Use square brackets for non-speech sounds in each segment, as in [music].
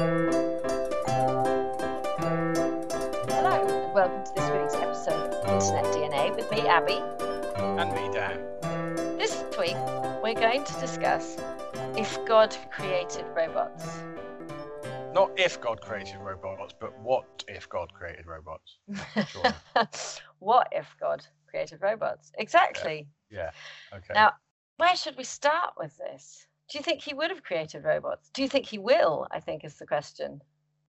Hello, and welcome to this week's episode of Internet DNA with me, Abby. And me, Dan. This week, we're going to discuss if God created robots. Not if God created robots, but what if God created robots? [laughs] What if God created robots? Exactly. Yeah. Okay. Now, where should we start with this? Do you think he would have created robots? Do you think he will? I think is the question.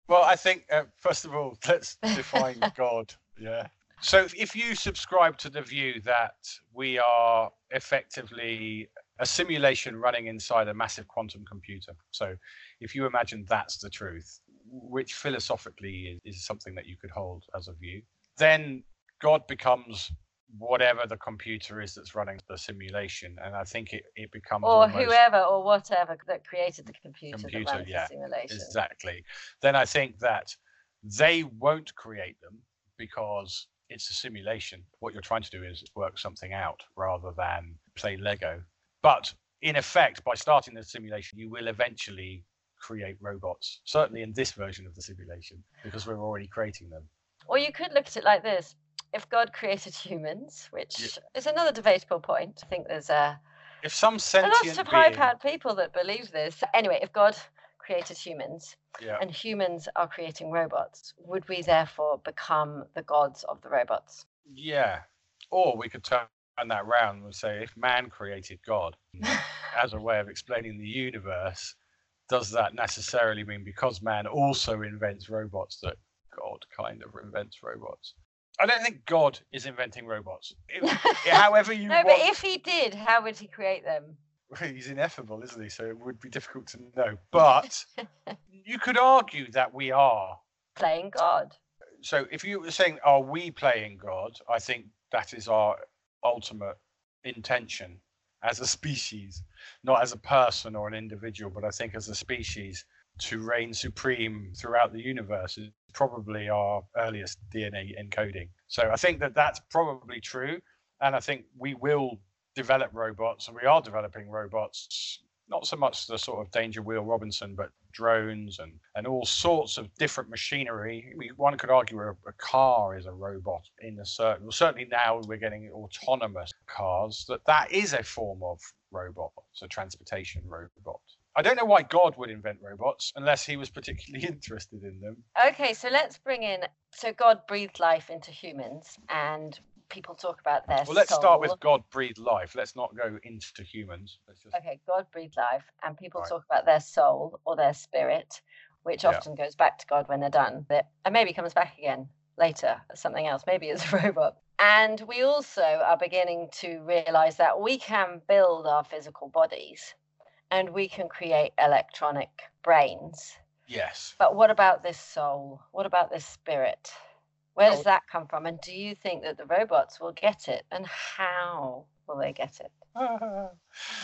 well, I think uh, first of all, [laughs] let's [laughs] define God. Yeah. So if you subscribe to the view that we are effectively a simulation running inside a massive quantum computer, so if you imagine that's the truth, which philosophically is, is something that you could hold as a view, then God becomes whatever the computer is that's running the simulation, and I think it, it becomes Or whoever or whatever that created the computer, Computer, that runs yeah, the simulation. Exactly. Then I think that they won't create them because it's a simulation. What you're trying to do is work something out rather than play Lego. But in effect, by starting the simulation, you will eventually create robots, certainly in this version of the simulation, because we're already creating them. Or you could look at it like this: if God created humans, which is another debatable point. I think there's a, If some sentient a lot of being, high-powered people that believe this. Anyway, if God created humans yeah, and humans are creating robots, would we therefore become the gods of the robots? yeah, or we could turn that round and say, if man created God, [laughs] as a way of explaining the universe, does that necessarily mean because man also invents robots that God kind of invents robots? I don't think God is inventing robots. If- [laughs] however you no, want, but if he did, how would he create them? he's ineffable, isn't he? So it would be difficult to know. But [laughs] you could argue that we are. Playing God. So if you were saying, are we playing God? I think that is our ultimate intention as a species, not as a person or an individual, but I think as a species to reign supreme throughout the universe is probably our earliest DNA encoding. So I think that that's probably true. And I think we will develop robots, and we are developing robots, not so much the sort of Danger Will Robinson, but drones and, and all sorts of different machinery. We, one could argue a, a car is a robot in a certain, well, certainly now we're getting autonomous cars, that that is a form of robot, a transportation robot. I don't know why God would invent robots unless he was particularly [laughs] interested in them. Okay, so let's bring in. So God breathed life into humans, and people talk about their Well, let's start with. God breathed life. Let's not go into humans. Let's just Okay, God breathed life, and people Right. talk about their soul or their spirit, which Yeah. often goes back to God when they're done, but, and maybe comes back again later as something else, maybe as [laughs] a robot. And we also are beginning to realize that we can build our physical bodies and we can create electronic brains. yes. But what about this soul? What about this spirit? Where does Oh. that come from? And do you think that the robots will get it? And how will they get it? [laughs]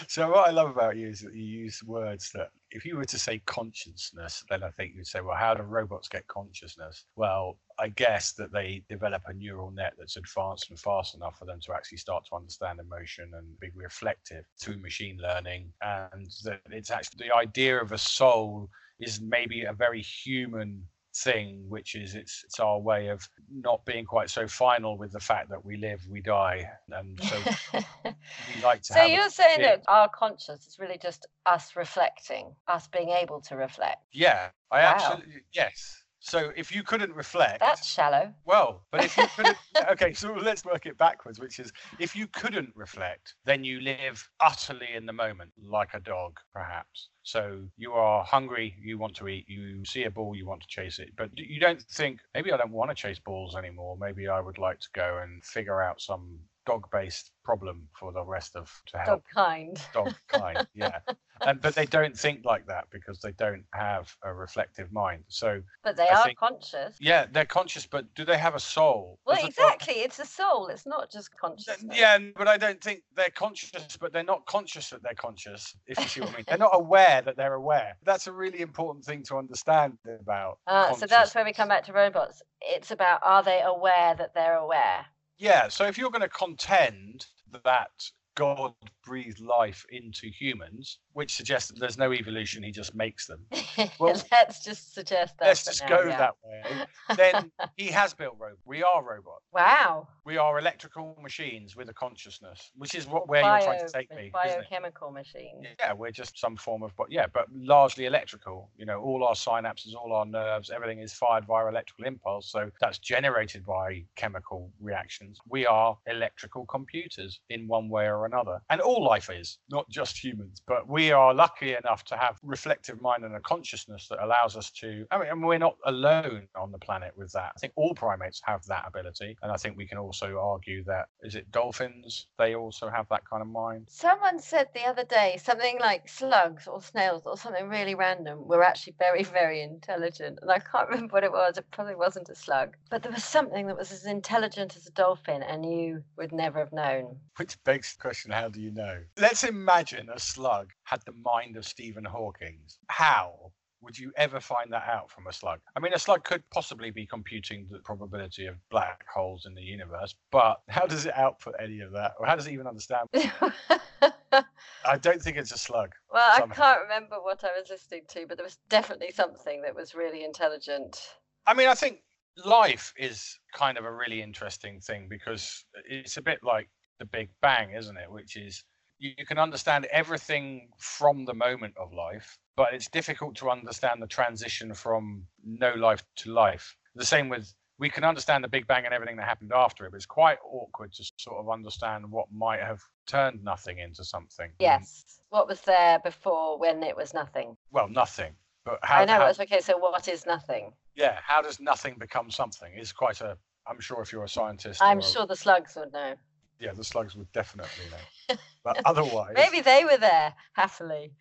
so what I love about you is that you use words that if you were to say consciousness, then I think you'd say, well, how do robots get consciousness? Well, I guess that they develop a neural net that's advanced and fast enough for them to actually start to understand emotion and be reflective through machine learning. And that it's actually the idea of a soul is maybe a very human thing, which is it's it's our way of not being quite so final with the fact that we live, we die, and so [laughs] we like to so you're saying that our conscience is really just us reflecting, us being able to reflect. Yeah, I Wow. absolutely yes. So if you couldn't reflect, That's shallow. well, but if you couldn't, [laughs] okay, so let's work it backwards, which is if you couldn't reflect, then you live utterly in the moment, like a dog, perhaps. So you are hungry, you want to eat, you see a ball, you want to chase it, but you don't think maybe I don't want to chase balls anymore. Maybe I would like to go and figure out some dog-based problem for the rest of to help Dog kind. dog kind [laughs] yeah and but they don't think like that because they don't have a reflective mind so But they I are think- conscious. yeah they're conscious but do they have a soul Well, a exactly. It's a soul. It's not just consciousness. yeah but i don't think they're conscious but they're not conscious that they're conscious if you see what i mean they're not aware that they're aware that's a really important thing to understand about Uh, so that's where we come back to robots. It's about are they aware that they're aware? Yeah, so if you're going to contend that God breathed life into humans, which suggests that there's no evolution, he just makes them. [laughs] Well, [laughs] let's just suggest that. Let's just now, go yeah. that way. Then [laughs] he has built robots. We are robots. Wow. We are electrical machines with a consciousness, which is what where you're trying to take me. biochemical machines. Yeah, we're just some form of, but yeah, but largely electrical. You know, all our synapses, all our nerves, everything is fired via electrical impulse. So that's generated by chemical reactions. We are electrical computers in one way or another. And all life is, not just humans. But we are lucky enough to have reflective mind and a consciousness that allows us to. I mean, and we're not alone on the planet with that. I think all primates have that ability. And I think we can also argue that, is it dolphins? They also have that kind of mind. Someone said the other day something like slugs or snails or something really random were actually very, very intelligent. And I can't [laughs] remember what it was. It probably wasn't a slug. But there was something that was as intelligent as a dolphin and you would never have known. Which begs the question, how do you know? Let's imagine a slug had the mind of Stephen Hawking. How would you ever find that out from a slug? I mean, a slug could possibly be computing the probability of black holes in the universe, but how does it output any of that? Or how does it even understand? [laughs] I don't think it's a slug. Well, I can't remember what I was listening to, but there was definitely something that was really intelligent. I mean, I think life is kind of a really interesting thing because it's a bit like the Big Bang, isn't it? Which is you, you can understand everything from the moment of life, but it's difficult to understand the transition from no life to life. The same with we can understand the Big Bang and everything that happened after it, but it's quite awkward to sort of understand what might have turned nothing into something. Mm. Yes. What was there before when it was nothing? Well, nothing. But how, I know. how It's okay. So what is nothing? yeah, how does nothing become something? Is quite a. I'm sure if you're a scientist, I'm or a- sure the slugs would know. Yeah, the slugs would definitely know. [laughs] But otherwise, Maybe they were there happily.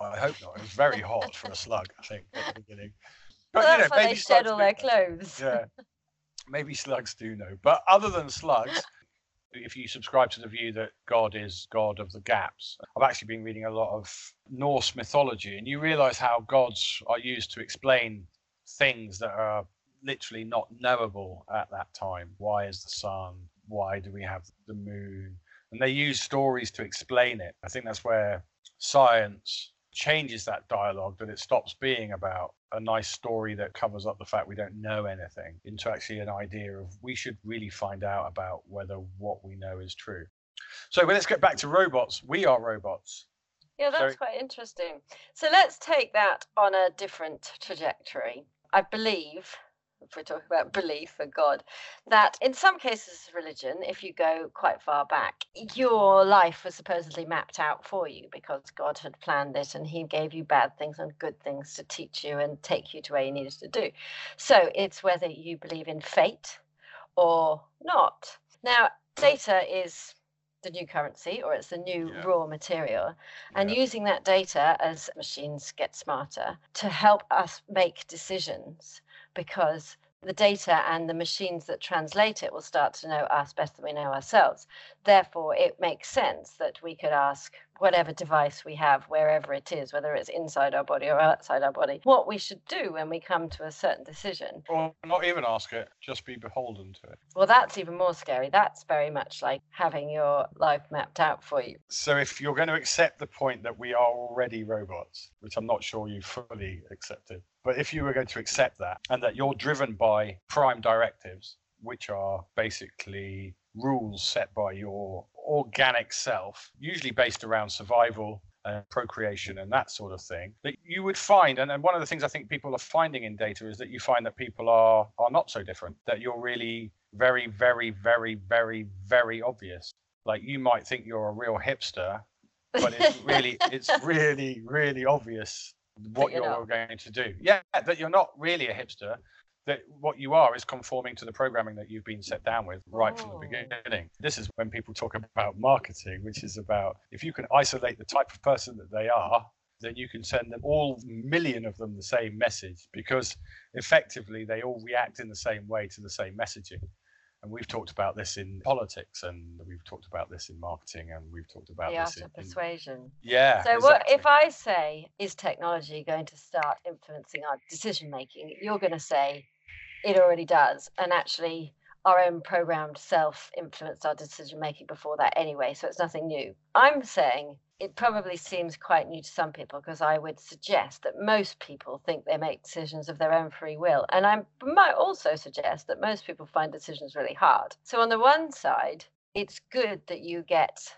I hope not. It was very hot for a slug, I think, at the beginning. Well, But you know, why they shed all their know. clothes. Yeah, [laughs] maybe slugs do know. But other than slugs, if you subscribe to the view that God is God of the gaps, I've actually been reading a lot of Norse mythology, and you realise how gods are used to explain things that are literally not knowable at that time. Why is the sun? Why do we have the moon? And they use stories to explain it. I think that's where science changes that dialogue, that it stops being about a nice story that covers up the fact we don't know anything into actually an idea of we should really find out about whether what we know is true. So well, let's get back to robots. We are robots. Yeah, that's Sorry. quite interesting. So let's take that on a different trajectory. I believe, if we're talking about belief and God, that in some cases religion, if you go quite far back, your life was supposedly mapped out for you because God had planned it and He gave you bad things and good things to teach you and take you to where you needed to do. So it's whether you believe in fate or not. Now, data is the new currency or it's the new Yeah. raw material and Yeah. using that data as machines get smarter to help us make decisions because the data and the machines that translate it will start to know us better than we know ourselves. Therefore, it makes sense that we could ask whatever device we have, wherever it is, whether it's inside our body or outside our body, what we should do when we come to a certain decision. Or not even ask it, just be beholden to it. Well, that's even more scary. That's very much like having your life mapped out for you. So if you're going to accept the point that we are already robots, which I'm not sure you fully accepted, but if you were going to accept that and that you're driven by prime directives, which are basically rules set by your organic self, usually based around survival and procreation and that sort of thing, that you would find, and, and one of the things I think people are finding in data is that you find that people are are not so different, that you're really very, very, very, very, very obvious. Like you might think you're a real hipster, but it's [laughs] really it's really really obvious what you're you're, going to do yeah that you're not really a hipster that what you are is conforming to the programming that you've been set down with right from the Oh. beginning this is when people talk about marketing which is about if you can isolate the type of person that they are then you can send them all million of them the same message because effectively they all react in the same way to the same messaging and we've talked about this in politics and we've talked about this in marketing and we've talked about the this art in, of in persuasion. yeah. So, what if. I say, is technology going to start influencing our decision making? You're going to say it already does. And actually, our own programmed self influenced our decision making before that anyway, so it's nothing new. I'm saying it probably seems quite new to some people because I would suggest that most people think they make decisions of their own free will. And I might also suggest that most people find decisions really hard. So, on the one side, it's good that you get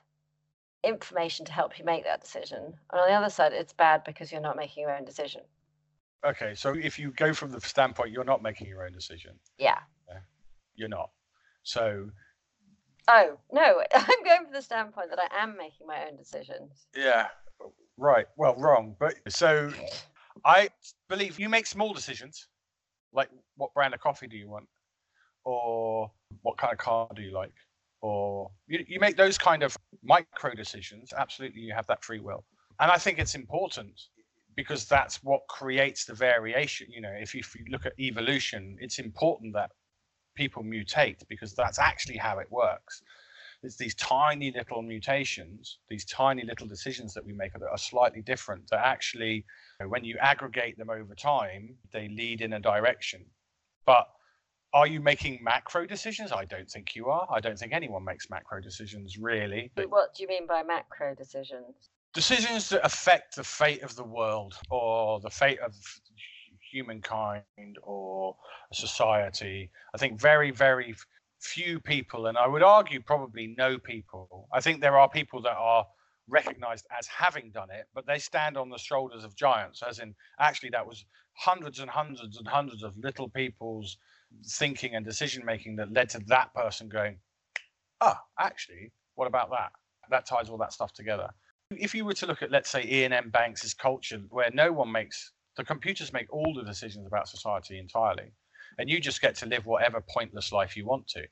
information to help you make that decision. And on the other side, it's bad because you're not making your own decision. Okay, so if you go from the standpoint you're not making your own decision, Yeah. you're not. So Oh, no, [laughs] I'm going from the standpoint that I am making my own decisions. yeah, right. Well, wrong. But so I believe you make small decisions, like what brand of coffee do you want, or what kind of car do you like, or you, you make those kind of micro decisions. Absolutely, you have that free will, and I think it's important because that's what creates the variation. You know, if you, if you look at evolution, it's important that people mutate because that's actually how it works. It's these tiny little mutations, these tiny little decisions that we make that are slightly different that actually, when you aggregate them over time, they lead in a direction. But are you making macro decisions? I don't think you are. I don't think anyone makes macro decisions really. But what do you mean by macro decisions? Decisions that affect the fate of the world or the fate of humankind or society. I think very, very few people, and I would argue probably no people. I think there are people that are recognized as having done it, but they stand on the shoulders of giants, as in actually that was hundreds and hundreds and hundreds of little people's thinking and decision making that led to that person going, ah, actually, what about that? That ties all that stuff together. If you were to look at, let's say, Iain M. Banks's culture, where no one makes the computers make all the decisions about society entirely, and you just get to live whatever pointless life you want to.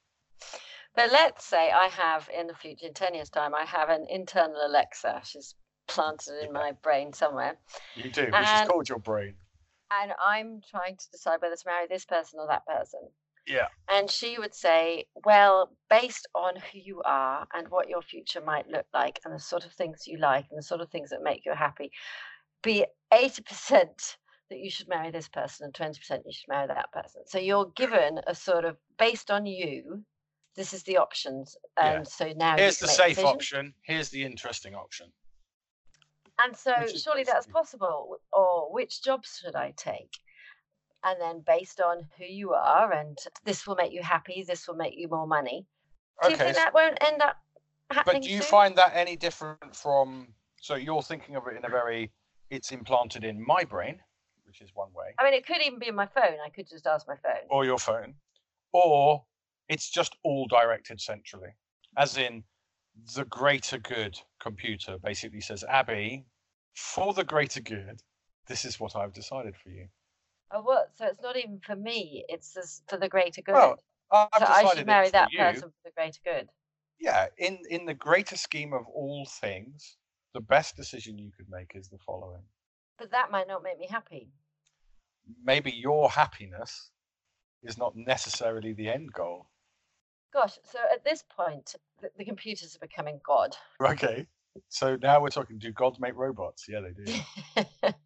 But let's say I have in the future, in 10 years' time, I have an internal Alexa. She's planted in my brain somewhere. You do, which is called your brain. And I'm trying to decide whether to marry this person or that person. Yeah. And she would say, well, based on who you are and what your future might look like and the sort of things you like and the sort of things that make you happy, be 80% that you should marry this person and 20% you should marry that person. So you're given a sort of, based on you, this is the options. Yeah. And so now Here's the can make a safe option. Here's the interesting option. And so, surely that's possible. Or which jobs should I take? And then, based on who you are, and this will make you happy, this will make you more money. Do you think that won't end up happening? but do you soon? find that any different from? So you're thinking of it in a very, it's implanted in my brain, which is one way, I mean, it could even be in my phone. I could just ask my phone. or your phone, or it's just all directed centrally, as in the greater good computer basically says, Abby, for the greater good, this is what I've decided for you. Oh, what? So it's not even for me. It's just for the greater good. Well, I've so I should marry that you. person for the greater good. yeah in in the greater scheme of all things the best decision you could make is the following But that might not make me happy. maybe your happiness is not necessarily the end goal Gosh. So at this point, the, the computers are becoming God. okay so now we're talking do gods make robots yeah they do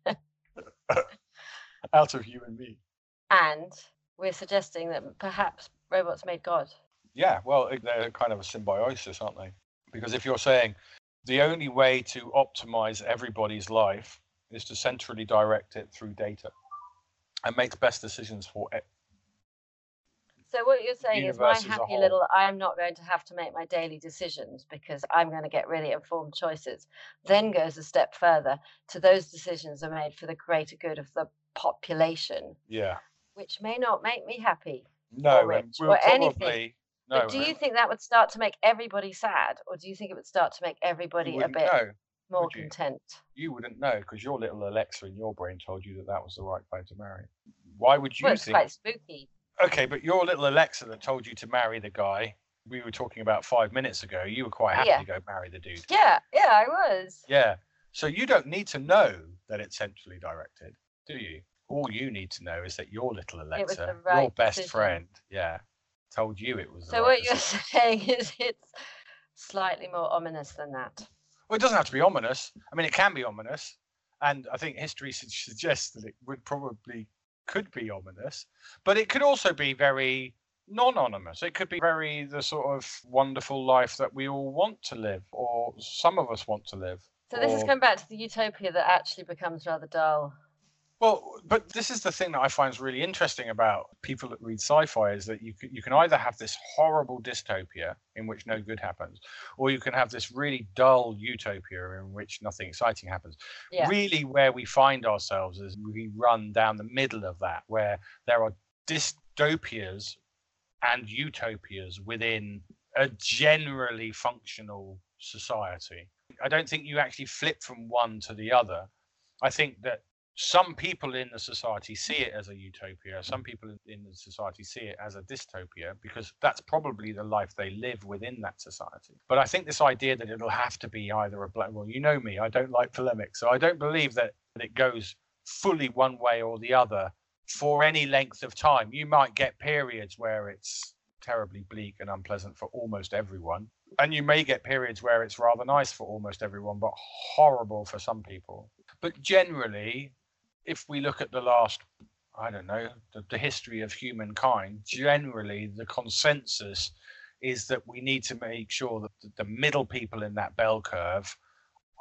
[laughs] [laughs] out of you and me and we're suggesting that perhaps robots made God. yeah well they're kind of a symbiosis aren't they because if you're saying the only way to optimize everybody's life is to centrally direct it through data and make best decisions for e- So what you're saying is my universe as a happy little I'm not going to have to make my daily decisions because I'm going to get really informed choices. Then goes a step further to those decisions are made for the greater good of the population, yeah which may not make me happy. No, or rich we'll or anything. probably no. but do you think that would start to make everybody sad or do you think it would start to make everybody a bit know? more you? content? You wouldn't know because your little Alexa in your brain told you that that was the right guy to marry. Why would you Well, it's think? quite spooky. Okay, but your little Alexa that told you to marry the guy we were talking about five minutes ago, you were quite happy Yeah. to go marry the dude. Yeah, yeah, I was. Yeah. So you don't need to know that it's centrally directed, do you? All you need to know is that your little Alexa, the your best decision. friend, yeah, told you it was So right what you're [laughs] saying is it's slightly more ominous than that. Well, it doesn't have to be ominous. I mean, it can be ominous, and I think history suggests that it would probably could be ominous, but it could also be very non-anonymous. It could be very the sort of wonderful life that we all want to live, or some of us want to live. So this or... has come back to the utopia that actually becomes rather dull. Well, but this is the thing that I find is really interesting about people that read sci-fi is that you can, you can either have this horrible dystopia in which no good happens, or you can have this really dull utopia in which nothing exciting happens. Yeah. Really, where we find ourselves is we run down the middle of that, where there are dystopias and utopias within a generally functional society. I don't think you actually flip from one to the other. I think that some people in the society see mm. it as a utopia. Some people in the society see it as a dystopia because that's probably the life they live within that society. But I think this idea that it'll have to be either a black, well, you know me, I don't like polemics. So I don't believe that it goes fully one way or the other for any length of time. You might get periods where it's terribly bleak and unpleasant for almost everyone. And you may get periods where it's rather nice for almost everyone, but horrible for some people. But generally, if we look at the last, I don't know, the, the history of humankind, generally the consensus is that we need to make sure that the middle people in that bell curve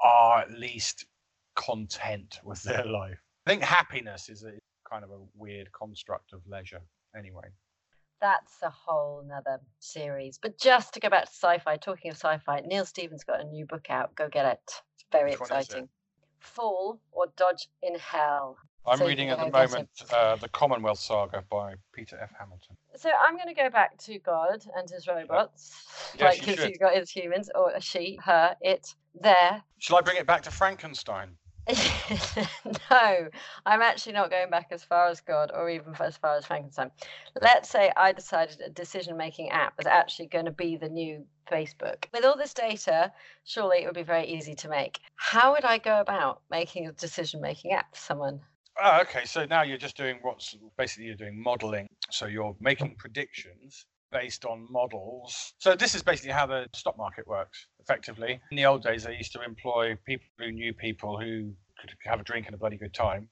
are at least content with their life. I think happiness is a kind of a weird construct of leisure, anyway. That's a whole nother series. But just to go back to sci-fi, talking of sci-fi, Neal Stephenson's got a new book out. Go get it. It's very Which one is exciting. Fall or Dodge in Hell. I'm So reading at the go get it. moment uh, the Commonwealth Saga by Peter F. Hamilton. So I'm going to go back to God and his robots, Yes, like his, he's got his humans, or a she, her, it, there. Shall I bring it back to Frankenstein? [laughs] no, I'm actually not going back as far as God or even as far as Frankenstein. Let's say I decided a decision making app was actually going to be the new Facebook. With all this data, surely it would be very easy to make. How would I go about making a decision making app for someone? Oh, okay. So now you're just doing what's basically you're doing modeling. So you're making predictions based on models. So this is basically how the stock market works effectively. In the old days, they used to employ people who knew people who could have a drink and a bloody good time.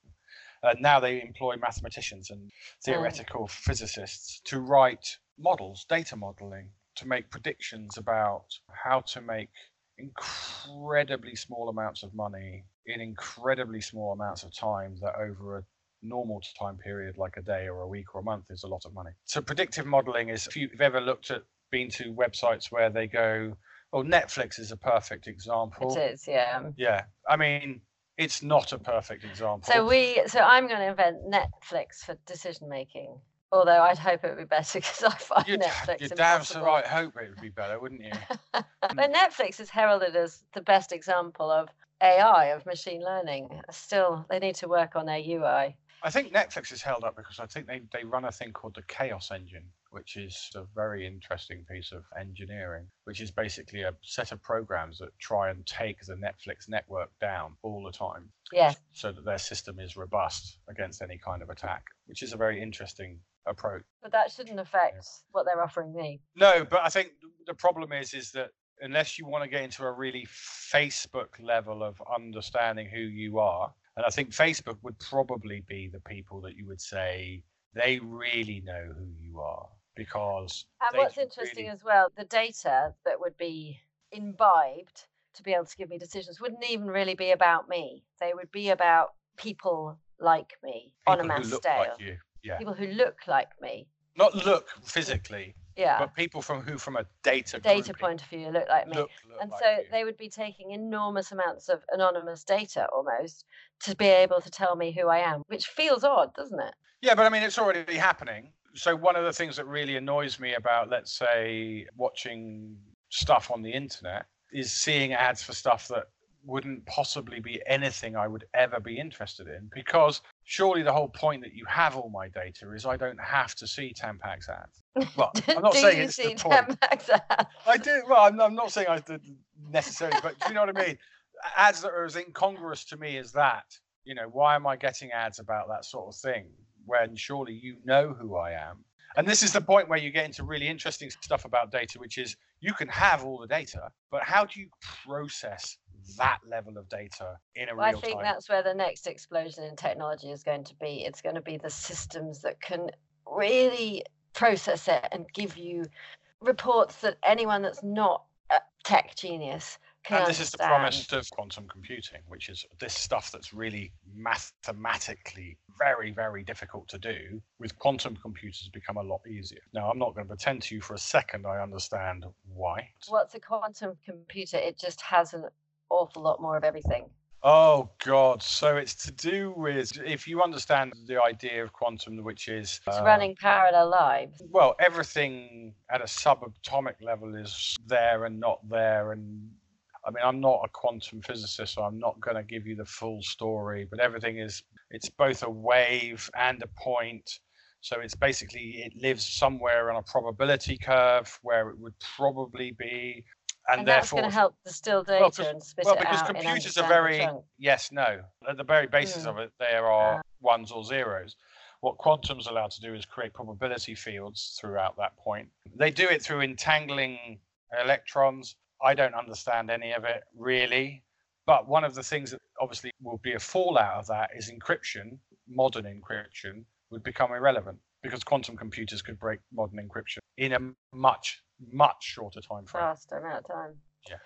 Uh, now they employ mathematicians and theoretical physicists to write models, data modeling, to make predictions about how to make incredibly small amounts of money in incredibly small amounts of time that over a normal time period like a day or a week or a month is a lot of money. So predictive modeling is if you've ever looked at been to websites where they go, oh Netflix is a perfect example. It is, yeah. Yeah. I mean, it's not a perfect example. So we, so I'm going to invent Netflix for decision making. Although I'd hope it would be better [laughs] because I find you'd, Netflix you'd damn so right hope it would be better, wouldn't you? [laughs] Hmm. but Netflix is heralded as the best example of AI, of machine learning. Still, they need to work on their UI. I think Netflix is held up because I think they, they run a thing called the Chaos Engine, which is a very interesting piece of engineering, which is basically a set of programs that try and take the Netflix network down all the time Yes. so that their system is robust against any kind of attack, which is a very interesting approach. But that shouldn't affect what they're offering me. No, but I think the problem is is that unless you want to get into a really Facebook level of understanding who you are, and I think Facebook would probably be the people that you would say they really know who you are because And what's interesting really- as well, the data that would be imbibed to be able to give me decisions wouldn't even really be about me. They would be about people like me on a people who mass look scale. like you. Yeah, People who look like me. not look physically, Yeah. but people from who, from a data data point of view look like me. look, look and like so you. they would be taking enormous amounts of anonymous data almost to be able to tell me who I am, which feels odd, doesn't it? Yeah, but I mean, it's already happening. So one of the things that really annoys me about, let's say, watching stuff on the internet is seeing ads for stuff that wouldn't possibly be anything I would ever be interested in. Because surely the whole point that you have all my data is I don't have to see Tampax ads. Well, [laughs] I'm not saying you it's see the point. Tampax ads? I do. Well, I'm, I'm not saying I did necessarily, but do you know what I mean? Ads that are as incongruous to me as that. You know, why am I getting ads about that sort of thing when surely you know who I am? And this is the point where you get into really interesting stuff about data, which is you can have all the data, but how do you process that level of data in a Well, I think time? that's where the next explosion in technology is going to be. It's going to be the systems that can really process it and give you reports that anyone that's not a tech genius and this is the promise of quantum computing, which is this stuff that's really mathematically very, very difficult to do. With quantum computers, become a lot easier. Now, I'm not going to pretend to you for a second I understand why. What's a quantum computer? It just has an awful lot more of everything. Oh God! So it's to do with if you understand the idea of quantum, which is It's uh, running parallel lives. well, everything at a subatomic level is there and not there. And I mean, I'm not a quantum physicist, so I'm not going to give you the full story. But everything is it's both a wave and a point. So it's basically it lives somewhere on a probability curve where it would probably be, and, And, that's therefore going to help distill data Well, and spit well, it because out in computers are very yes, no. At the very basis Mm. of it, there are ones or zeros. What quantum's allowed to do is create probability fields throughout that point. They do it through entangling electrons. I don't understand any of it really. But one of the things that obviously will be a fallout of that is encryption, modern encryption, would become irrelevant because quantum computers could break modern encryption in a much, much shorter time frame. faster amount of time. Yeah.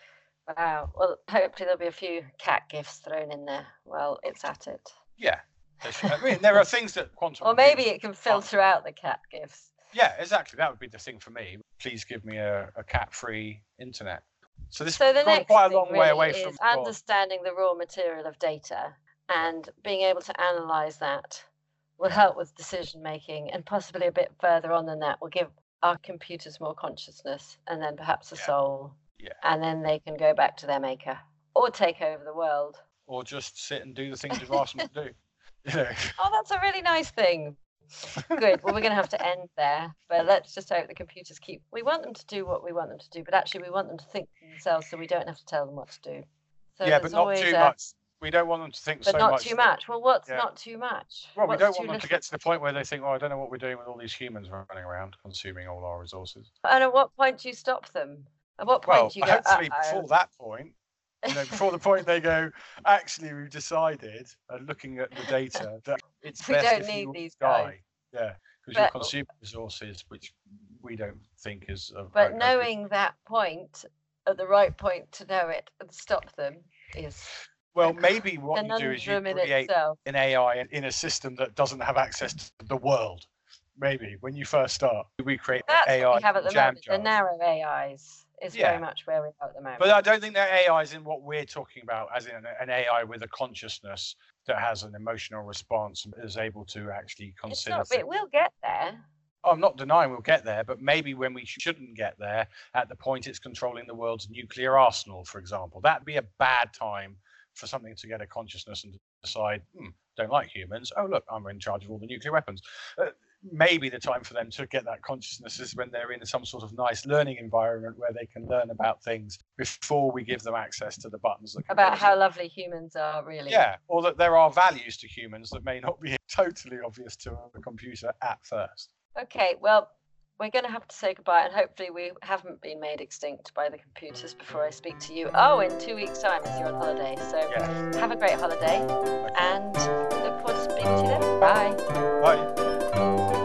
Wow. Well, hopefully there'll be a few cat GIFs thrown in there while it's at it. Yeah. there I mean, there are things that quantum Or maybe it can can't filter out the cat GIFs. Yeah, exactly. That would be the thing for me. Please give me a, a cat-free internet. So this So the next quite a long way really away is from understanding the raw material of data and being able to analyze that will help with decision making and possibly a bit further on than that will give our computers more consciousness and then perhaps a Yeah. soul Yeah. and then they can go back to their maker or take over the world or just sit and do the things you've asked them to do. [laughs] You know, oh that's a really nice thing good well we're going to have to end there but let's just hope the computers keep we want them to do what we want them to do but actually we want them to think for themselves so we don't have to tell them what to do so yeah, but not too a- much. We don't want them to think but so not much. too much. Well, what's Yeah. not too much? Well, we don't want them to get to the point where they think, "Oh, I don't know what we're doing with all these humans running around, consuming all our resources." And at what point do you stop them? At what point Well, do you [laughs] go? hopefully before that point, you know, before the point they go, actually, we've decided, uh, looking at the data, [laughs] that it's We best don't if need you these guys. die. Yeah, because you're consuming resources which we don't think is. But knowing that point at the right point to know it and stop them is well, maybe what you do is you create an AI in- a system that doesn't have access to the world. Maybe when you first start, we create That's AI what we have at the moment. The narrow AIs is Yeah. very much where we are at the moment. But I don't think that AI is in what we're talking about, as in an- AI with a consciousness that has an emotional response and is able to actually it's consider. not. things. It will get there. I'm not denying we'll get there, but maybe when we shouldn't get there, at the point it's controlling the world's nuclear arsenal, for example, that'd be a bad time for something to get a consciousness and decide, hmm, don't like humans. Oh, look, I'm in charge of all the nuclear weapons. Uh, maybe the time for them to get that consciousness is when they're in some sort of nice learning environment where they can learn about things before we give them access to the buttons that About how lovely humans are, really. yeah, or that there are values to humans that may not be [laughs] totally obvious to a computer at first. Okay, well, we're going to have to say goodbye, and hopefully, we haven't been made extinct by the computers before I speak to you. Oh, in two weeks' time, as you're on holiday. So Yeah. have a great holiday, and look forward to speaking to you then. Bye. Bye.